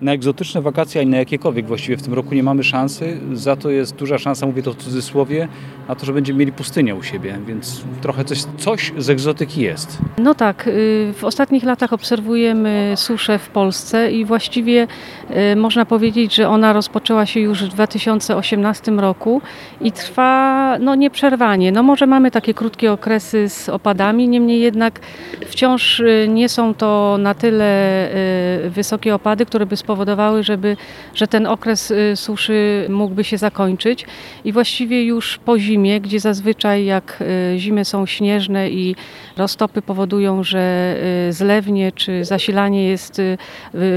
Na egzotyczne wakacje ani na jakiekolwiek właściwie w tym roku nie mamy szansy. Za to jest duża szansa, mówię to w cudzysłowie, na to, że będziemy mieli pustynię u siebie, więc trochę coś, coś z egzotyki jest. No tak, y, w ostatnich latach obserwujemy suszę w Polsce i właściwie y, można powiedzieć, że ona rozpoczęła się już w 2018 roku i trwa no, nieprzerwanie. No może mamy takie krótkie okresy z opadami, niemniej jednak wciąż y, nie są to na tyle wysokie opady, które by spowodowały, żeby, że ten okres y, suszy mógłby się zakończyć. I właściwie już po zimie, gdzie zazwyczaj jak y, zimy są śnieżne i roztopy powodują, że y, zlewnie czy zasilanie jest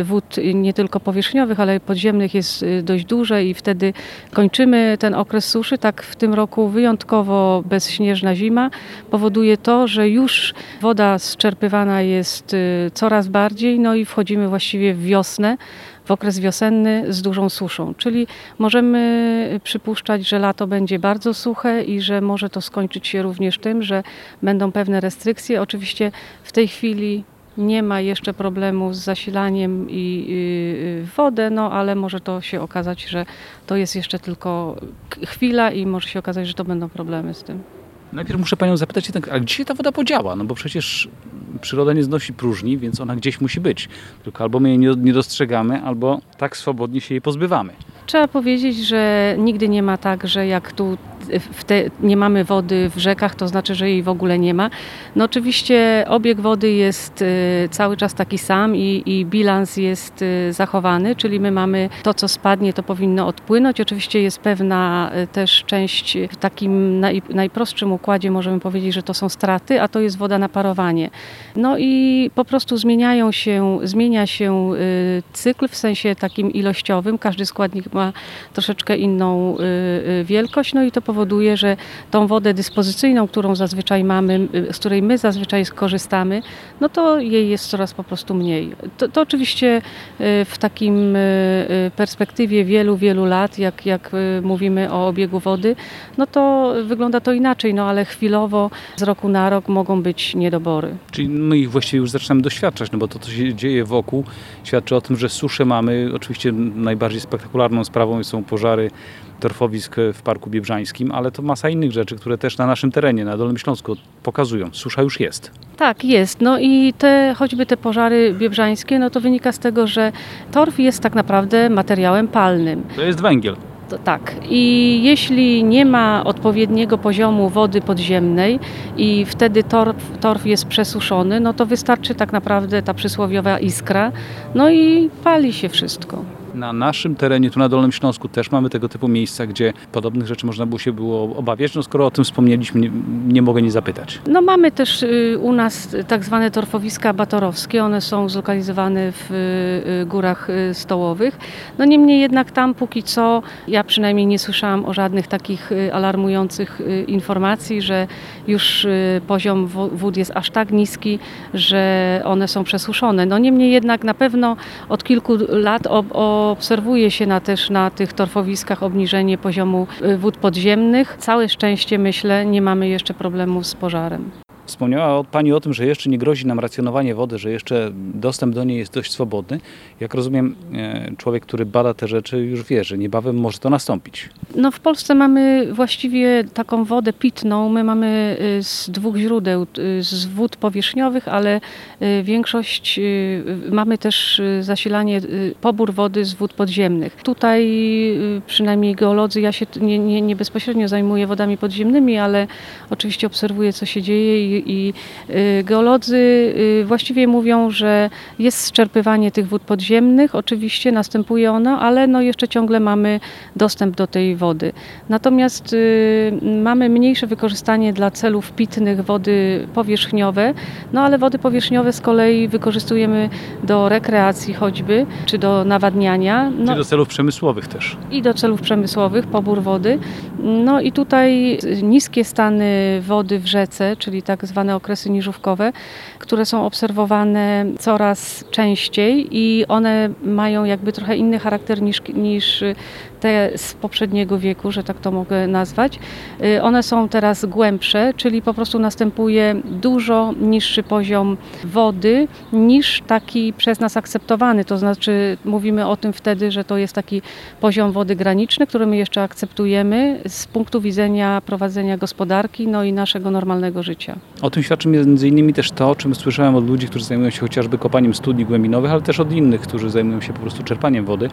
wód nie tylko powierzchniowych, ale podziemnych jest dość duże i wtedy kończymy ten okres suszy. Tak w tym roku wyjątkowo bezśnieżna zima powoduje to, że już woda zczerpywana jest coraz bardziej, no i wchodzimy właściwie w wiosnę, w okres wiosenny z dużą suszą. Czyli możemy przypuszczać, że lato będzie bardzo suche i że może to skończyć się również tym, że będą pewne restrykcje. Oczywiście w tej chwili nie ma jeszcze problemu z zasilaniem i y, y, wodę, no ale może to się okazać, że to jest jeszcze tylko chwila i może się okazać, że to będą problemy z tym. Najpierw muszę Panią zapytać, jednak, a gdzie się ta woda podziała? No bo przecież przyroda nie znosi próżni, więc ona gdzieś musi być. Tylko albo my jej nie, dostrzegamy, albo tak swobodnie się jej pozbywamy. Trzeba powiedzieć, że nigdy nie ma tak, że jak tu te, nie mamy wody w rzekach, to znaczy, że jej w ogóle nie ma. No oczywiście obieg wody jest y, cały czas taki sam i, i bilans jest y, zachowany, czyli my mamy to, co spadnie, to powinno odpłynąć. Oczywiście jest pewna y, też część w takim naj, najprostszym układzie, możemy powiedzieć, że to są straty, a to jest woda na parowanie. No i po prostu zmieniają się, zmienia się cykl w sensie takim ilościowym. Każdy składnik ma troszeczkę inną wielkość, no i to powoduje, że tą wodę dyspozycyjną, którą zazwyczaj mamy, y, z której my zazwyczaj skorzystamy, no to jej jest coraz po prostu mniej. To, to oczywiście y, w takim y, perspektywie wielu, wielu lat, jak, jak mówimy o obiegu wody, no to wygląda to inaczej, no ale chwilowo z roku na rok mogą być niedobory. Czyli my ich właściwie już zaczynamy doświadczać, no bo to, co się dzieje wokół, świadczy o tym, że suszę mamy. Oczywiście najbardziej spektakularną sprawą są pożary torfowisk w Parku Biebrzańskim, ale to masa innych rzeczy, które też na naszym terenie, na Dolnym Śląsku pokazują. Susza już jest. Tak, jest. No i te, choćby te pożary biebrzańskie, no to wynika z tego, że torf jest tak naprawdę materiałem palnym. To jest węgiel. To tak. I jeśli nie ma odpowiedniego poziomu wody podziemnej i wtedy torf, torf jest przesuszony, no to wystarczy tak naprawdę ta przysłowiowa iskra, no i pali się wszystko. Na naszym terenie, tu na Dolnym Śląsku też mamy tego typu miejsca, gdzie podobnych rzeczy można było się było obawiać. No skoro o tym wspomnieliśmy, nie, nie mogę nie zapytać. No mamy też y, u nas tak zwane torfowiska batorowskie, one są zlokalizowane w y, górach y, stołowych. No niemniej jednak tam póki co, ja przynajmniej nie słyszałam o żadnych takich alarmujących informacji, że już poziom wód jest aż tak niski, że one są przesuszone. No niemniej jednak na pewno od kilku lat ob- obserwuje się na, też na tych torfowiskach obniżenie poziomu y, wód podziemnych. Całe szczęście myślę, nie mamy jeszcze problemów z pożarem. Wspomniała Pani o tym, że jeszcze nie grozi nam racjonowanie wody, że jeszcze dostęp do niej jest dość swobodny. Jak rozumiem, e, człowiek, który bada te rzeczy, już wie, że niebawem może to nastąpić. No w Polsce mamy właściwie taką wodę pitną. My mamy y, z dwóch źródeł, y, z wód powierzchniowych, ale y, większość mamy też zasilanie, pobór wody z wód podziemnych. Tutaj przynajmniej geolodzy, ja się nie, nie, nie bezpośrednio zajmuję wodami podziemnymi, ale oczywiście obserwuję co się dzieje i, i y, geolodzy y, właściwie mówią, że jest zczerpywanie tych wód podziemnych, oczywiście następuje ono, ale no jeszcze ciągle mamy dostęp do tej wody. Natomiast y, mamy mniejsze wykorzystanie dla celów pitnych wody powierzchniowe, no ale wody powierzchniowe z kolei wykorzystujemy do rekreacji choćby, czy do nawadniania. No, Czy do celów przemysłowych też. i do celów przemysłowych, pobór wody. No i tutaj niskie stany wody w rzece, czyli tak zwane okresy niżówkowe, które są obserwowane coraz częściej i one mają jakby trochę inny charakter niż, niż te z poprzedniego wieku, że tak to mogę nazwać. Y, one są teraz głębsze, czyli po prostu następuje dużo niższy poziom wody niż taki przez nas akceptowany. To znaczy mówimy o tym wtedy, że to jest taki poziom wody graniczny, który my jeszcze akceptujemy z punktu widzenia prowadzenia gospodarki no i naszego normalnego życia. O tym świadczy między innymi też to, o czym słyszałem od ludzi, którzy zajmują się chociażby kopaniem studni głębinowych, ale też od innych, którzy zajmują się po prostu czerpaniem wody,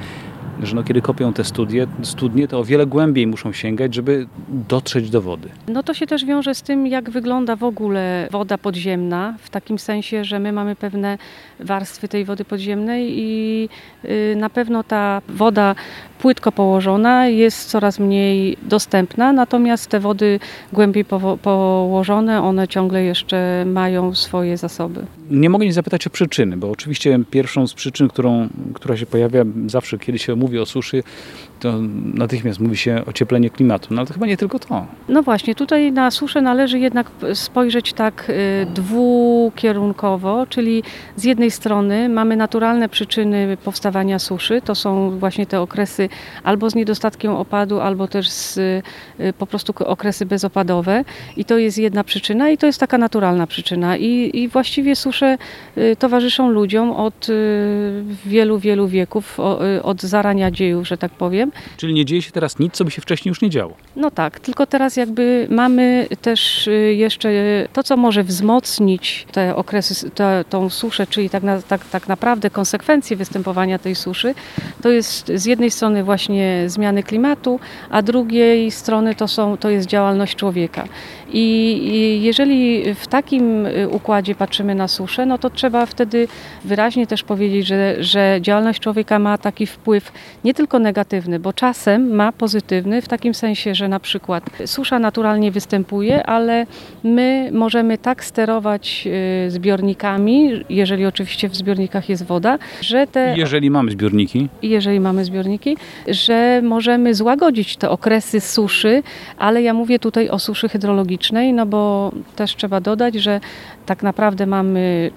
że no, kiedy kopią te studnie, studnie, to o wiele głębiej muszą sięgać, żeby dotrzeć do wody. No to się też wiąże z tym, jak wygląda w ogóle woda podziemna, w takim sensie, że my mamy pewne warstwy tej wody podziemnej i y, na pewno ta woda płytko położona jest coraz mniej dostępna, natomiast te wody głębiej położone, one ciągle jeszcze mają swoje zasoby. Nie mogę nie zapytać o przyczyny, bo oczywiście pierwszą z przyczyn, którą, która się pojawia zawsze, kiedy się mówi o suszy, to natychmiast mówi się ocieplenie klimatu. No ale to chyba nie tylko to. No właśnie, tutaj na suszę należy jednak spojrzeć tak y, dwukierunkowo, czyli z jednej strony mamy naturalne przyczyny powstawania suszy, to są właśnie te okresy albo z niedostatkiem opadu, albo też z, y, po prostu okresy bezopadowe i to jest jedna przyczyna i to jest taka naturalna przyczyna i, i właściwie susze y, towarzyszą ludziom od wielu, wielu wieków, od zarania dziejów, że tak powiem. Czyli nie dzieje się teraz nic, co by się wcześniej już nie działo. No tak, tylko teraz jakby mamy też y, jeszcze to, co może wzmocnić te okresy, te, tą suszę, czyli tak, na, tak, tak naprawdę konsekwencje występowania tej suszy, to jest z jednej strony właśnie zmiany klimatu, a drugiej strony to, są, to jest działalność człowieka. I jeżeli w takim y, układzie patrzymy na suszę, no to trzeba wtedy wyraźnie też powiedzieć, że, że działalność człowieka ma taki wpływ nie tylko negatywny, bo czasem ma pozytywny w takim sensie, że na przykład susza naturalnie występuje, ale my możemy tak sterować y, zbiornikami, jeżeli oczywiście w zbiornikach jest woda, że te. Jeżeli mamy zbiorniki. Jeżeli mamy zbiorniki, że możemy złagodzić te okresy suszy, ale ja mówię tutaj o suszy hydrologicznej, no bo też trzeba dodać, że tak naprawdę mamy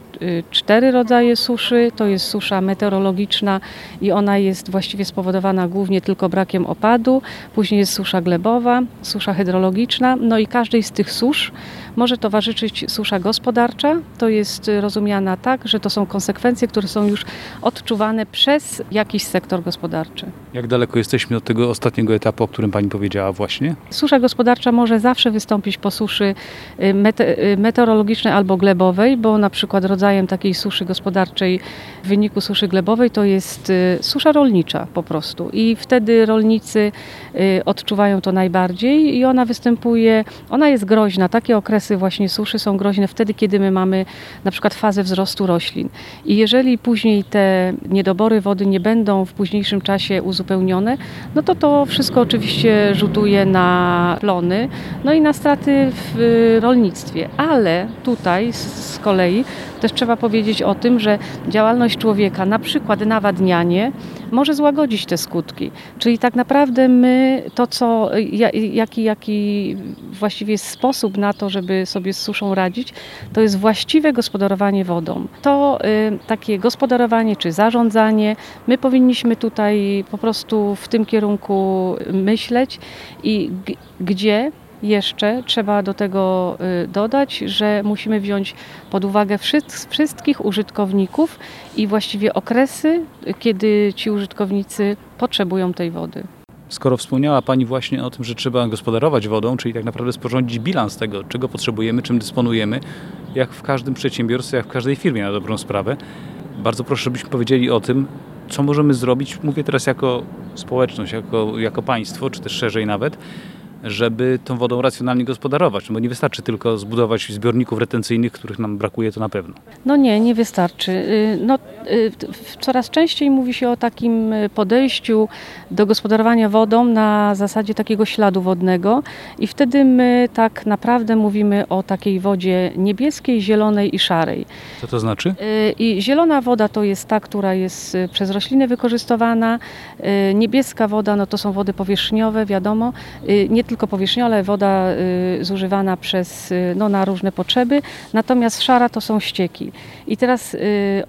cztery rodzaje suszy. To jest susza meteorologiczna i ona jest właściwie spowodowana głównie tylko brakiem opadu. Później jest susza glebowa, susza hydrologiczna. No i każdej z tych susz może towarzyszyć susza gospodarcza. To jest rozumiana tak, że to są konsekwencje, które są już odczuwane przez jakiś sektor gospodarczy. Jak daleko jesteśmy od tego ostatniego etapu, o którym Pani powiedziała właśnie? Susza gospodarcza może zawsze wystąpić po suszy y, y, meteorologicznej albo glebowej, bo na przykład rodzajem takiej suszy gospodarczej w wyniku suszy glebowej to jest y, susza rolnicza po prostu. I wtedy rolnicy odczuwają to najbardziej i ona występuje, ona jest groźna. Takie okresy właśnie suszy są groźne wtedy, kiedy my mamy na przykład fazę wzrostu roślin. I jeżeli później te niedobory wody nie będą w późniejszym czasie uzupełnione, no to to wszystko oczywiście rzutuje na plony, no i na straty w rolnictwie. Ale tutaj z kolei też trzeba powiedzieć o tym, że działalność człowieka, na przykład nawadnianie, może złagodzić te skutki. Czyli tak naprawdę my to, co, jaki, jaki właściwie jest sposób na to, żeby sobie z suszą radzić, to jest właściwe gospodarowanie wodą. To y, takie gospodarowanie czy zarządzanie, my powinniśmy tutaj po prostu w tym kierunku myśleć i gdzie jeszcze trzeba do tego y, dodać, że musimy wziąć pod uwagę wszystkich użytkowników i właściwie okresy, kiedy ci użytkownicy potrzebują tej wody. Skoro wspomniała Pani właśnie o tym, że trzeba gospodarować wodą, czyli tak naprawdę sporządzić bilans tego, czego potrzebujemy, czym dysponujemy, jak w każdym przedsiębiorstwie, jak w każdej firmie na dobrą sprawę, bardzo proszę, żebyśmy powiedzieli o tym, co możemy zrobić, mówię teraz jako społeczność, jako, jako państwo, czy też szerzej nawet, żeby tą wodą racjonalnie gospodarować, no bo nie wystarczy tylko zbudować zbiorników retencyjnych, których nam brakuje, to na pewno. No nie, nie wystarczy. Y, no, y, coraz częściej mówi się o takim y, podejściu do gospodarowania wodą na zasadzie takiego śladu wodnego i wtedy my tak naprawdę mówimy o takiej wodzie niebieskiej, zielonej i szarej. Co to znaczy? I zielona woda to jest ta, która jest przez rośliny wykorzystywana. Niebieska woda no to są wody powierzchniowe, wiadomo. Nie tylko powierzchniowa woda y, zużywana przez, y, no, na różne potrzeby, natomiast szara to są ścieki. I teraz y,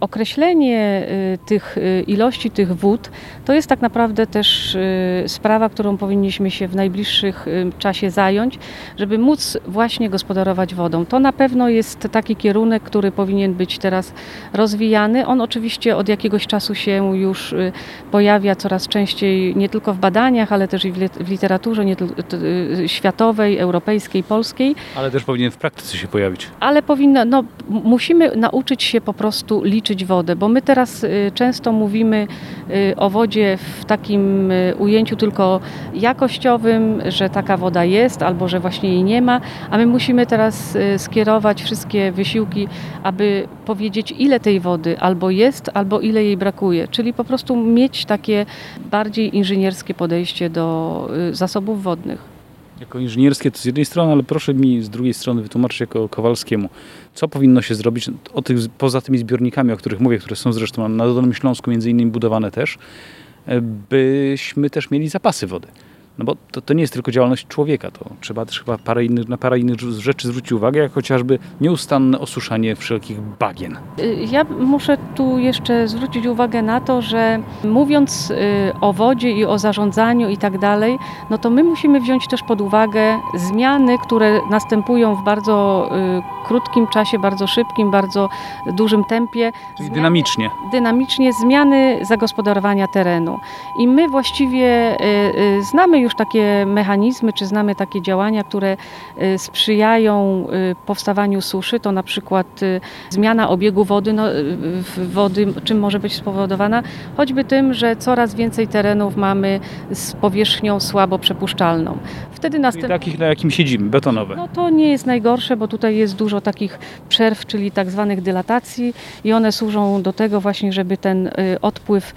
określenie tych ilości tych wód to jest tak naprawdę też sprawa, którą powinniśmy się w najbliższych czasie zająć, żeby móc właśnie gospodarować wodą. To na pewno jest taki kierunek, który powinien być teraz rozwijany. On oczywiście od jakiegoś czasu się już pojawia coraz częściej nie tylko w badaniach, ale też i w lit- w literaturze nie światowej, europejskiej, polskiej, Ale też powinien w praktyce się pojawić. ale powinno, no, musimy nauczyć się po prostu liczyć wodę, bo my teraz y, często mówimy y, o wodzie w takim y, ujęciu tylko jakościowym, że taka woda jest albo że właśnie jej nie ma, a my musimy teraz y, skierować wszystkie wysiłki, aby powiedzieć ile tej wody albo jest, albo ile jej brakuje, czyli po prostu mieć takie bardziej inżynierskie podejście do y, zasobów wodnych. Jako inżynierskie to z jednej strony, ale proszę mi z drugiej strony wytłumaczyć jako Kowalskiemu, co powinno się zrobić o tych, poza tymi zbiornikami, o których mówię, które są zresztą na Dolnym Śląsku między innymi budowane też, e, byśmy też mieli zapasy wody. No bo to, to nie jest tylko działalność człowieka, to trzeba też chyba parę innych, na parę innych rzeczy zwrócić uwagę, jak chociażby nieustanne osuszanie wszelkich bagien. Y, Ja muszę tu jeszcze zwrócić uwagę na to, że mówiąc y, o wodzie i o zarządzaniu i tak dalej, no to my musimy wziąć też pod uwagę zmiany, które następują w bardzo y, krótkim czasie, bardzo szybkim, bardzo dużym tempie. Czyli Zmiany- dynamicznie. dynamicznie zmiany zagospodarowania terenu. I my właściwie znamy już takie mechanizmy, czy znamy takie działania, które y, sprzyjają y, powstawaniu suszy. To na przykład y, zmiana obiegu wody, no, wody, czym może być spowodowana? Choćby tym, że coraz więcej terenów mamy z powierzchnią słabo przepuszczalną. Wtedy następuje. takich, na jakim siedzimy, betonowe. No to nie jest najgorsze, bo tutaj jest dużo takich przerw, czyli tak zwanych dylatacji i one służą do tego właśnie, żeby ten odpływ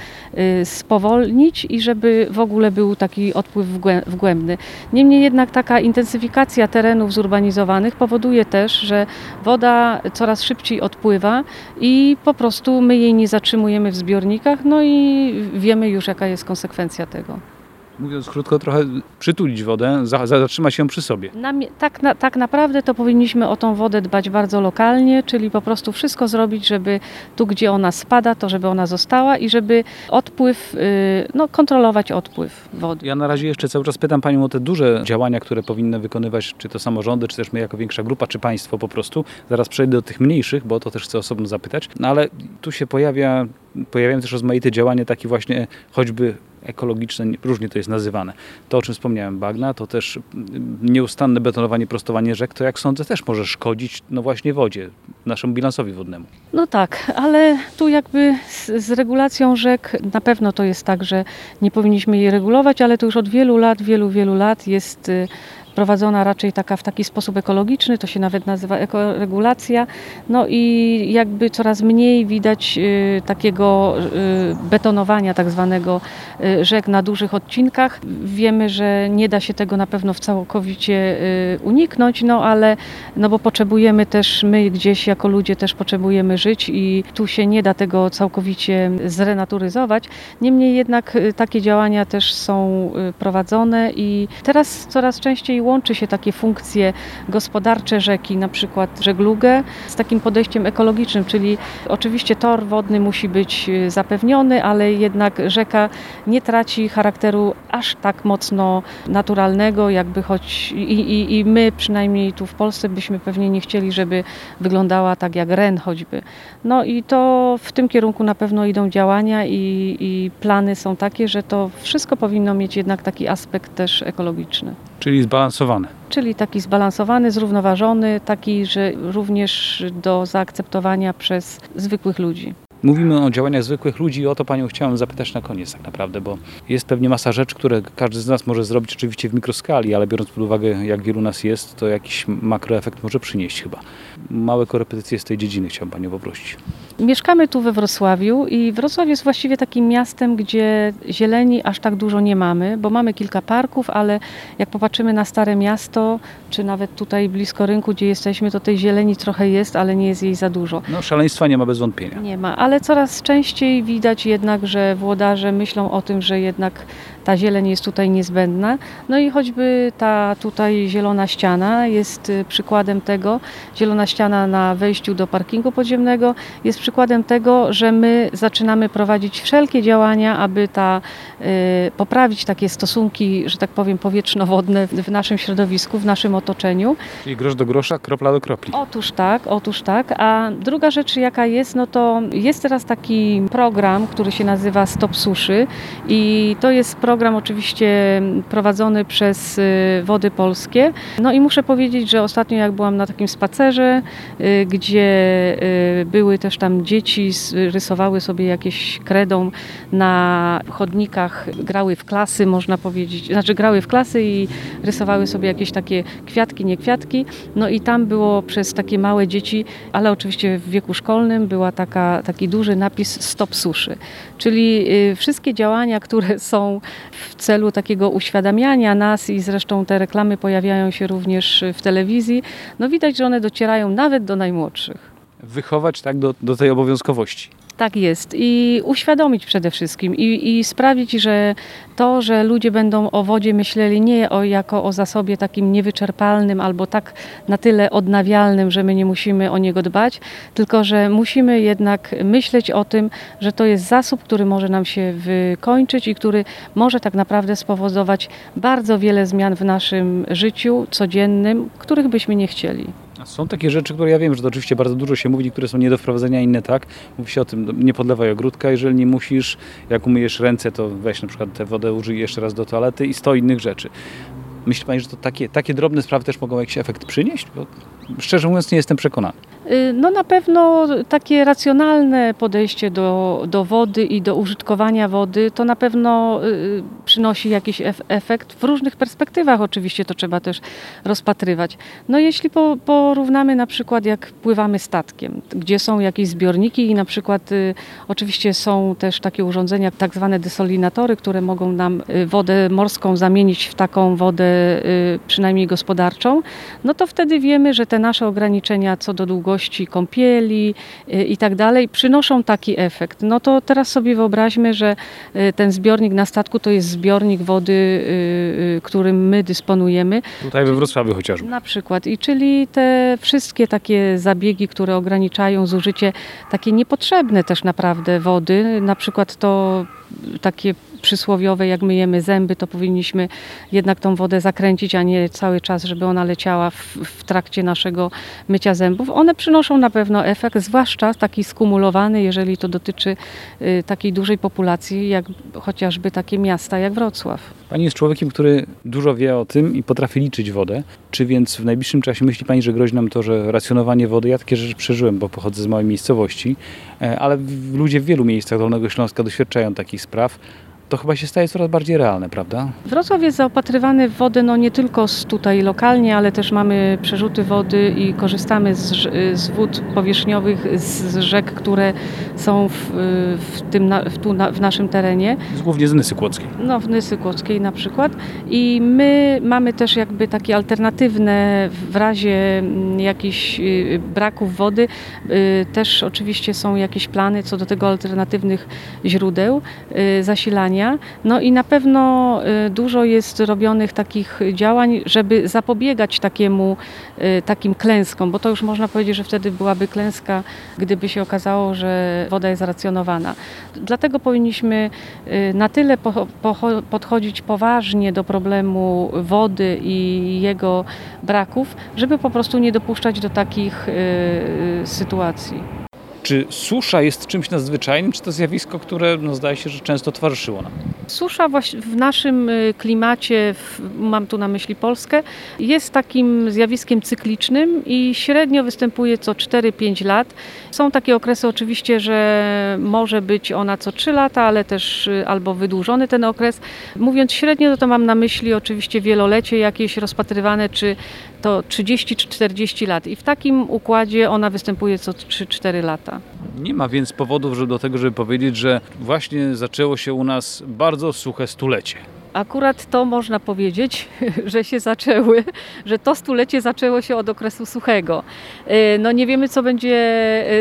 spowolnić i żeby w ogóle był taki odpływ wgłębny. Niemniej jednak taka intensyfikacja terenów zurbanizowanych powoduje też, że woda coraz szybciej odpływa i po prostu my jej nie zatrzymujemy w zbiornikach, no i wiemy już jaka jest konsekwencja tego. Mówiąc krótko, trochę przytulić wodę, za, zatrzymać ją przy sobie. Na, tak, na, tak naprawdę to powinniśmy o tą wodę dbać bardzo lokalnie, czyli po prostu wszystko zrobić, żeby tu, gdzie ona spada, to żeby ona została i żeby odpływ, y, no kontrolować odpływ wody. Ja na razie jeszcze cały czas pytam Panią o te duże działania, które powinny wykonywać, czy to samorządy, czy też my jako większa grupa, czy państwo po prostu. Zaraz przejdę do tych mniejszych, bo o to też chcę osobno zapytać. No ale tu się pojawia, pojawiają też rozmaite działania, takie właśnie choćby ekologiczne, nie- różnie to jest nazywane. To, o czym wspomniałem, bagna, to też mm, nieustanne betonowanie, prostowanie rzek, to jak sądzę też może szkodzić, no właśnie wodzie, naszemu bilansowi wodnemu. No tak, ale tu jakby z, z regulacją rzek na pewno to jest tak, że nie powinniśmy jej regulować, ale to już od wielu lat, wielu, wielu lat jest y, prowadzona raczej taka w taki sposób ekologiczny, to się nawet nazywa ekoregulacja. No i jakby coraz mniej widać y, takiego y, betonowania tak zwanego y, rzek na dużych odcinkach. Wiemy, że nie da się tego na pewno w całkowicie uniknąć, no ale no bo potrzebujemy też, my gdzieś jako ludzie też potrzebujemy żyć i tu się nie da tego całkowicie zrenaturyzować. Niemniej jednak takie działania też są prowadzone i teraz coraz częściej łączy się takie funkcje gospodarcze rzeki, na przykład żeglugę z takim podejściem ekologicznym, czyli oczywiście tor wodny musi być y, zapewniony, ale jednak rzeka nie traci charakteru aż tak mocno naturalnego, jakby choć i, i, i my przynajmniej tu w Polsce byśmy pewnie nie chcieli, żeby wyglądała tak jak Ren choćby. No i to w tym kierunku na pewno idą działania i, i plany są takie, że to wszystko powinno mieć jednak taki aspekt też ekologiczny. Czyli zbalansowane. Czyli taki zbalansowany, zrównoważony, taki, że również do zaakceptowania przez zwykłych ludzi. Mówimy o działaniach zwykłych ludzi i o to Panią chciałem zapytać na koniec tak naprawdę, bo jest pewnie masa rzeczy, które każdy z nas może zrobić oczywiście w mikroskali, ale biorąc pod uwagę jak wielu nas jest, to jakiś makroefekt może przynieść chyba. Małe korepetycje z tej dziedziny chciałem Panią poprosić. Mieszkamy tu we Wrocławiu i Wrocław jest właściwie takim miastem, gdzie zieleni aż tak dużo nie mamy, bo mamy kilka parków, ale jak popatrzymy na Stare Miasto, czy nawet tutaj blisko rynku, gdzie jesteśmy, to tej zieleni trochę jest, ale nie jest jej za dużo. No szaleństwa nie ma bez wątpienia. Nie ma, ale coraz częściej widać jednak, że włodarze myślą o tym, że jednak ta zieleń jest tutaj niezbędna. No i choćby ta tutaj zielona ściana jest y, przykładem tego, zielona ściana na wejściu do parkingu podziemnego jest przykładem tego, że my zaczynamy prowadzić wszelkie działania, aby ta, y, poprawić takie stosunki, że tak powiem, powietrzno-wodne w, w naszym środowisku, w naszym otoczeniu. Czyli grosz do grosza, kropla do kropli. Otóż tak, otóż tak. A druga rzecz jaka jest, no to jest teraz taki program, który się nazywa Stop Suszy i to jest program oczywiście prowadzony przez y, Wody Polskie. No i muszę powiedzieć, że ostatnio jak byłam na takim spacerze, y, gdzie y, były też tam dzieci, rysowały sobie jakieś kredą na chodnikach, grały w klasy, można powiedzieć, znaczy grały w klasy i rysowały sobie jakieś takie kwiatki, nie kwiatki. No i tam było przez takie małe dzieci, ale oczywiście w wieku szkolnym była taka, taki duży napis Stop Suszy. Czyli wszystkie działania, które są w celu takiego uświadamiania nas i zresztą te reklamy pojawiają się również w telewizji, no widać, że one docierają nawet do najmłodszych. Wychować tak do, do tej obowiązkowości. Tak jest i uświadomić przede wszystkim i, i sprawić, że to, że ludzie będą o wodzie myśleli nie o, jako o zasobie takim niewyczerpalnym albo tak na tyle odnawialnym, że my nie musimy o niego dbać, tylko że musimy jednak myśleć o tym, że to jest zasób, który może nam się wykończyć i który może tak naprawdę spowodować bardzo wiele zmian w naszym życiu codziennym, których byśmy nie chcieli. Są takie rzeczy, które ja wiem, że to oczywiście bardzo dużo się mówi, które są nie do wprowadzenia, inne tak. Mówi się o tym, nie podlewaj ogródka, jeżeli nie musisz. Jak umyjesz ręce, to weź na przykład tę wodę, użyj jeszcze raz do toalety i sto innych rzeczy. Myśli Pani, że to takie, takie drobne sprawy też mogą jakiś efekt przynieść? Bo szczerze mówiąc nie jestem przekonany. Y, No na pewno takie racjonalne podejście do, do wody i do użytkowania wody to na pewno y, przynosi jakiś ef- efekt. W różnych perspektywach oczywiście to trzeba też rozpatrywać. No jeśli po, porównamy na przykład jak pływamy statkiem, gdzie są jakieś zbiorniki i na przykład y, oczywiście są też takie urządzenia, tak zwane desolinatory, które mogą nam wodę morską zamienić w taką wodę przynajmniej gospodarczą, no to wtedy wiemy, że te nasze ograniczenia co do długości kąpieli y, i tak dalej przynoszą taki efekt. No to teraz sobie wyobraźmy, że y, ten zbiornik na statku to jest zbiornik wody, y, którym my dysponujemy. Tutaj we Wrocławiu chociażby. Na przykład. I czyli te wszystkie takie zabiegi, które ograniczają zużycie takie niepotrzebne też naprawdę wody, na przykład to takie przysłowiowe, jak myjemy zęby, to powinniśmy jednak tą wodę zakręcić, a nie cały czas, żeby ona leciała w, w trakcie naszego mycia zębów. One przynoszą na pewno efekt, zwłaszcza taki skumulowany, jeżeli to dotyczy y, takiej dużej populacji, jak chociażby takie miasta jak Wrocław. Pani jest człowiekiem, który dużo wie o tym i potrafi liczyć wodę. Czy więc w najbliższym czasie myśli Pani, że grozi nam to, że racjonowanie wody, ja takie rzeczy przeżyłem, bo pochodzę z małej miejscowości, e, ale ludzie w wielu miejscach Dolnego Śląska doświadczają takich spraw. To chyba się staje coraz bardziej realne, prawda? Wrocław jest zaopatrywany w wodę no nie tylko z tutaj lokalnie, ale też mamy przerzuty wody i korzystamy z, z wód powierzchniowych, z, z rzek, które są w, w, tym w, tu na, w naszym terenie. Głównie z Nysy Kłodzkiej. No, w Nysy Kłodzkiej na przykład. I my mamy też jakby takie alternatywne w razie mm, jakichś y, braków wody. y, Też oczywiście są jakieś plany co do tego alternatywnych źródeł y, No i na pewno y, dużo jest robionych takich działań, żeby zapobiegać takiemu, y, takim klęskom, bo to już można powiedzieć, że wtedy byłaby klęska, gdyby się okazało, że woda jest racjonowana. Dlatego powinniśmy y, na tyle podchodzić poważnie do problemu wody i jego braków, żeby po prostu nie dopuszczać do takich sytuacji. Czy susza jest czymś nadzwyczajnym, czy to zjawisko, które no, zdaje się, że często towarzyszyło nam? Susza w naszym y, klimacie, w, mam tu na myśli Polskę, jest takim zjawiskiem cyklicznym i średnio występuje co 4-5 lat. Są takie okresy oczywiście, że może być ona co 3 lata, ale też y, albo wydłużony ten okres. Mówiąc średnio, no to mam na myśli oczywiście wielolecie jakieś rozpatrywane, czy to 30 czy 40 lat. I w takim układzie ona występuje co 3-4 lata. Nie ma więc powodów żeby do tego, żeby powiedzieć, że właśnie zaczęło się u nas bardzo suche stulecie. Akurat to można powiedzieć, że się zaczęły, że to stulecie zaczęło się od okresu suchego. E, No nie wiemy, co będzie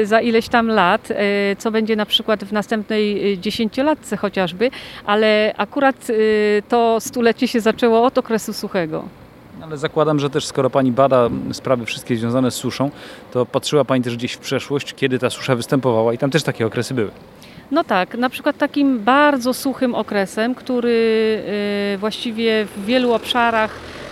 e, za ileś tam lat, e, co będzie na przykład w następnej dziesięciolatce chociażby, ale akurat to stulecie się zaczęło od okresu suchego. Ale zakładam, że też skoro Pani bada sprawy wszystkie związane z suszą, to patrzyła Pani też gdzieś w przeszłość, kiedy ta susza występowała i tam też takie okresy były. No tak, na przykład takim bardzo suchym okresem, który y, właściwie w wielu obszarach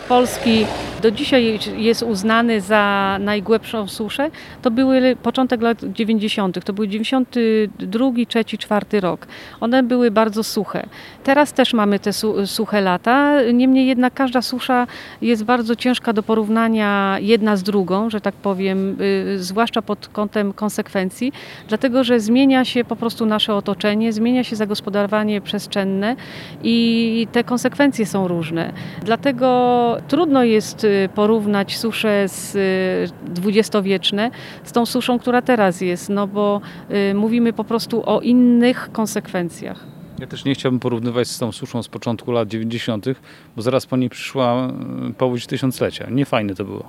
Polski do dzisiaj jest uznany za najgłębszą suszę, to były początek lat 90. To był 92, 3, 4 rok. One były bardzo suche. Teraz też mamy te su suche lata, niemniej jednak każda susza jest bardzo ciężka do porównania jedna z drugą, że tak powiem, y, zwłaszcza pod kątem konsekwencji, dlatego że zmienia się po prostu nasze otoczenie, zmienia się zagospodarowanie przestrzenne i te konsekwencje są różne. Dlatego trudno jest porównać susze z y, dwudziestowieczne z tą suszą, która teraz jest, no bo y, mówimy po prostu o innych konsekwencjach. Ja też nie chciałbym porównywać z tą suszą z początku lat 90., bo zaraz po niej przyszła y, powódź tysiąclecia. Niefajne to było.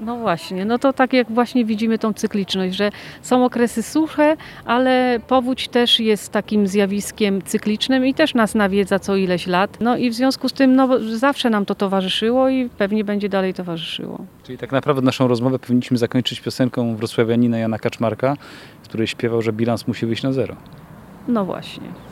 No właśnie, no to tak jak właśnie widzimy tą cykliczność, że są okresy suche, ale powódź też jest takim zjawiskiem cyklicznym i też nas nawiedza co ileś lat. No i w związku z tym no, zawsze nam to towarzyszyło i pewnie będzie dalej towarzyszyło. Czyli tak naprawdę naszą rozmowę powinniśmy zakończyć piosenką wrocławianina Jana Kaczmarka, w której śpiewał, że bilans musi wyjść na zero. No właśnie.